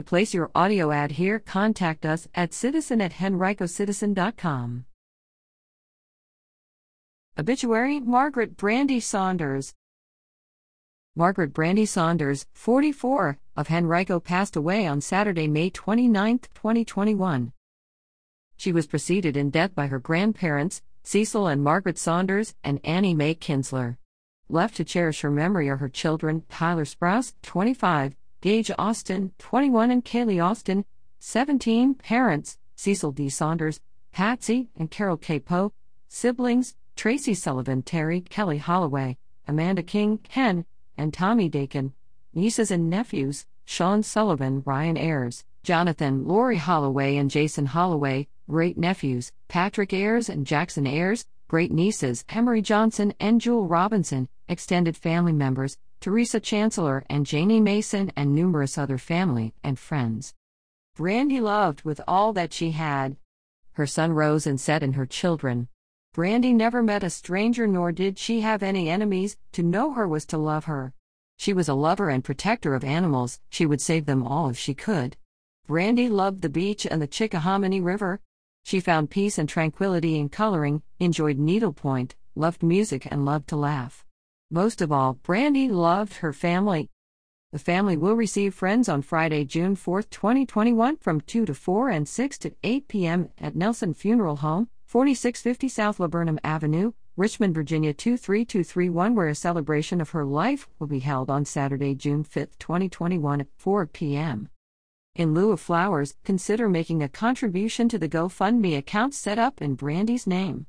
To place your audio ad here, contact us at citizen at henricocitizen.com. Obituary Margaret Brandy Saunders. Margaret Brandy Saunders, 44, of Henrico passed away on Saturday, May 29, 2021. She was preceded in death by her grandparents, Cecil and Margaret Saunders, and Annie Mae Kinsler. Left to cherish her memory are her children, Tyler Sprouse, 25, Gage Austin, 21, and Kaylee Austin, 17, parents, Cecil D. Saunders, Patsy, and Carol K. Poe, siblings, Tracy Sullivan, Terry, Kelly Holloway, Amanda King, Ken, and Tommy Dakin, nieces and nephews, Sean Sullivan, Ryan Ayers, Jonathan, Lori Holloway, and Jason Holloway, great nephews, Patrick Ayers and Jackson Ayers, great nieces, Emery Johnson and Jewel Robinson, extended family members, Teresa Chancellor and Janie Mason, and numerous other family and friends. Brandy loved with all that she had. Her sun rose and said, in her children. Brandy never met a stranger nor did she have any enemies, to know her was to love her. She was a lover and protector of animals, she would save them all if she could. Brandy loved the beach and the Chickahominy River. She found peace and tranquility in coloring, enjoyed needlepoint, loved music, and loved to laugh. Most of all, Brandy loved her family. The family will receive friends on Friday, June 4, 2021, from 2 to 4 and 6 to 8 p.m. at Nelsen Funeral Home, 4650 South Laburnum Avenue, Richmond, Virginia 23231, where a celebration of her life will be held on Saturday, June 5, 2021, at 4 p.m. In lieu of flowers, consider making a contribution to the GoFundMe account set up in Brandy's name.